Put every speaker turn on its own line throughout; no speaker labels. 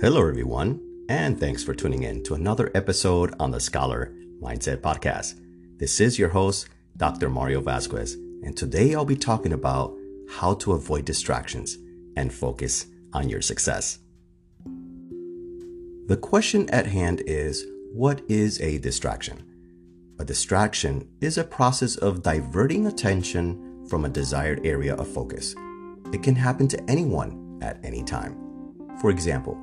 Hello, everyone, and thanks for tuning in to another episode on the Scholar Mindset Podcast. This is your host, Dr. Mario Vasquez, and today I'll be talking about how to avoid distractions and focus on your success. The question at hand is what is a distraction? A distraction is a process of diverting attention from a desired area of focus. It can happen to anyone at any time. For example,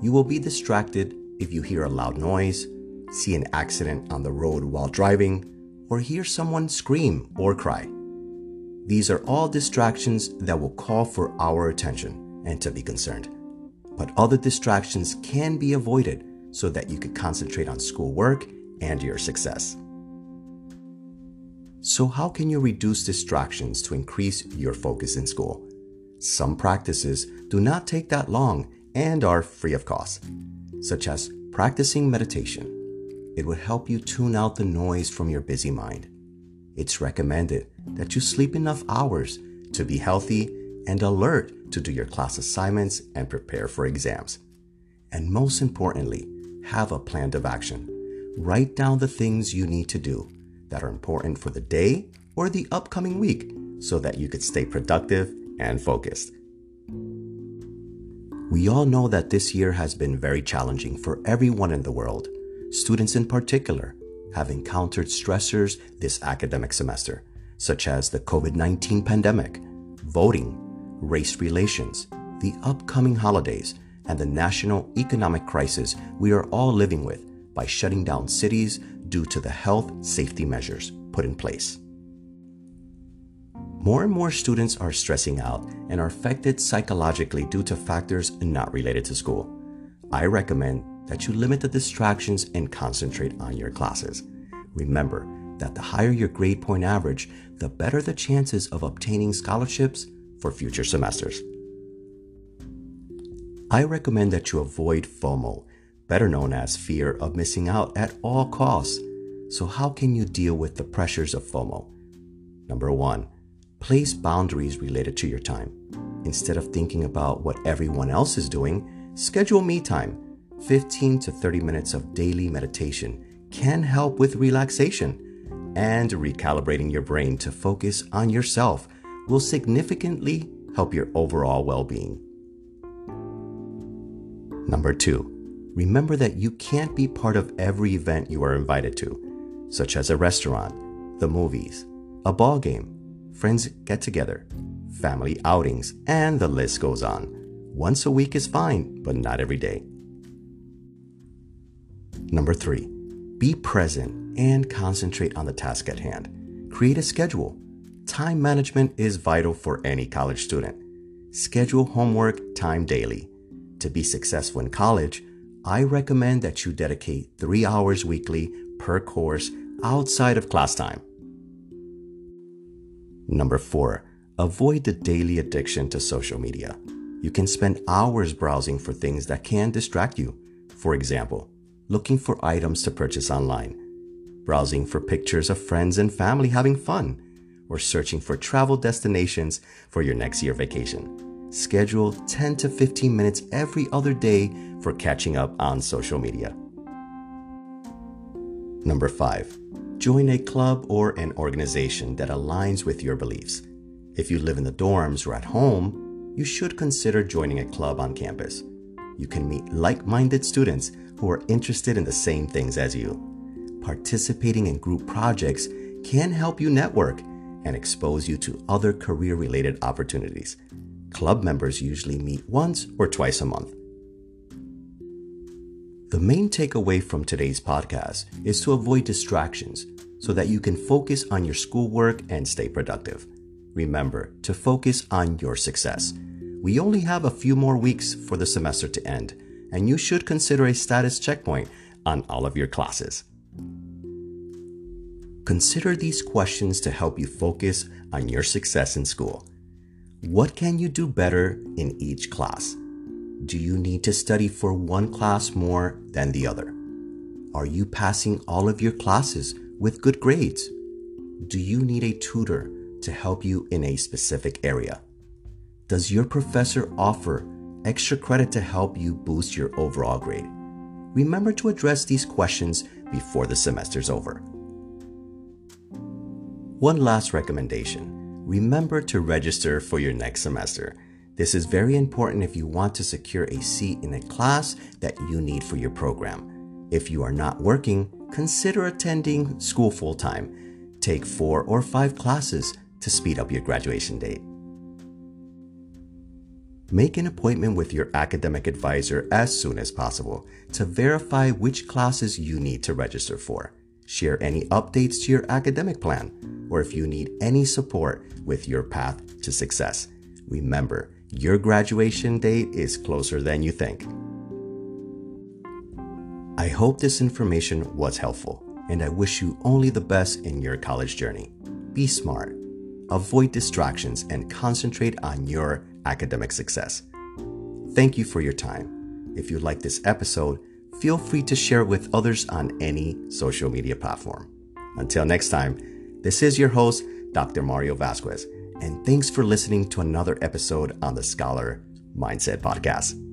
you will be distracted if you hear a loud noise, see an accident on the road while driving, or hear someone scream or cry. These are all distractions that will call for our attention and to be concerned. But other distractions can be avoided so that you can concentrate on schoolwork and your success. So, how can you reduce distractions to increase your focus in school? Some practices do not take that long and are free of cost, such as practicing meditation. It will help you tune out the noise from your busy mind. It's recommended that you sleep enough hours to be healthy and alert to do your class assignments and prepare for exams. And most importantly, have a plan of action. Write down the things you need to do that are important for the day or the upcoming week so that you could stay productive and focused. We all know that this year has been very challenging for everyone in the world. Students, in particular, have encountered stressors this academic semester, such as the COVID 19 pandemic, voting, race relations, the upcoming holidays, and the national economic crisis we are all living with by shutting down cities due to the health safety measures put in place. More and more students are stressing out and are affected psychologically due to factors not related to school. I recommend that you limit the distractions and concentrate on your classes. Remember that the higher your grade point average, the better the chances of obtaining scholarships for future semesters. I recommend that you avoid FOMO, better known as fear of missing out at all costs. So, how can you deal with the pressures of FOMO? Number one, Place boundaries related to your time. Instead of thinking about what everyone else is doing, schedule me time. 15 to 30 minutes of daily meditation can help with relaxation, and recalibrating your brain to focus on yourself will significantly help your overall well being. Number two, remember that you can't be part of every event you are invited to, such as a restaurant, the movies, a ball game, friends get together, family outings, and the list goes on. Once a week is fine, but not every day. Number three, be present and concentrate on the task at hand. Create a schedule. Time management is vital for any college student. Schedule homework time daily. To be successful in college, I recommend that you dedicate three hours weekly per course outside of class time. Number four, avoid the daily addiction to social media. You can spend hours browsing for things that can distract you. For example, looking for items to purchase online, browsing for pictures of friends and family having fun, or searching for travel destinations for your next year vacation. Schedule 10 to 15 minutes every other day for catching up on social media. Number five, Join a club or an organization that aligns with your beliefs. If you live in the dorms or at home, you should consider joining a club on campus. You can meet like minded students who are interested in the same things as you. Participating in group projects can help you network and expose you to other career related opportunities. Club members usually meet once or twice a month. The main takeaway from today's podcast is to avoid distractions so that you can focus on your schoolwork and stay productive. Remember to focus on your success. We only have a few more weeks for the semester to end, and you should consider a status checkpoint on all of your classes. Consider these questions to help you focus on your success in school. What can you do better in each class? Do you need to study for one class more than the other? Are you passing all of your classes with good grades? Do you need a tutor to help you in a specific area? Does your professor offer extra credit to help you boost your overall grade. Remember to address these questions before the semester's over. One last recommendation remember to register for your next semester. This is very important if you want to secure a seat in a class that you need for your program. If you are not working, consider attending school full time. Take four or five classes to speed up your graduation date. Make an appointment with your academic advisor as soon as possible to verify which classes you need to register for. Share any updates to your academic plan, or if you need any support with your path to success. Remember, your graduation date is closer than you think. I hope this information was helpful, and I wish you only the best in your college journey. Be smart, avoid distractions, and concentrate on your academic success. Thank you for your time. If you like this episode, feel free to share it with others on any social media platform. Until next time, this is your host, Dr. Mario Vasquez, and thanks for listening to another episode on the Scholar Mindset Podcast.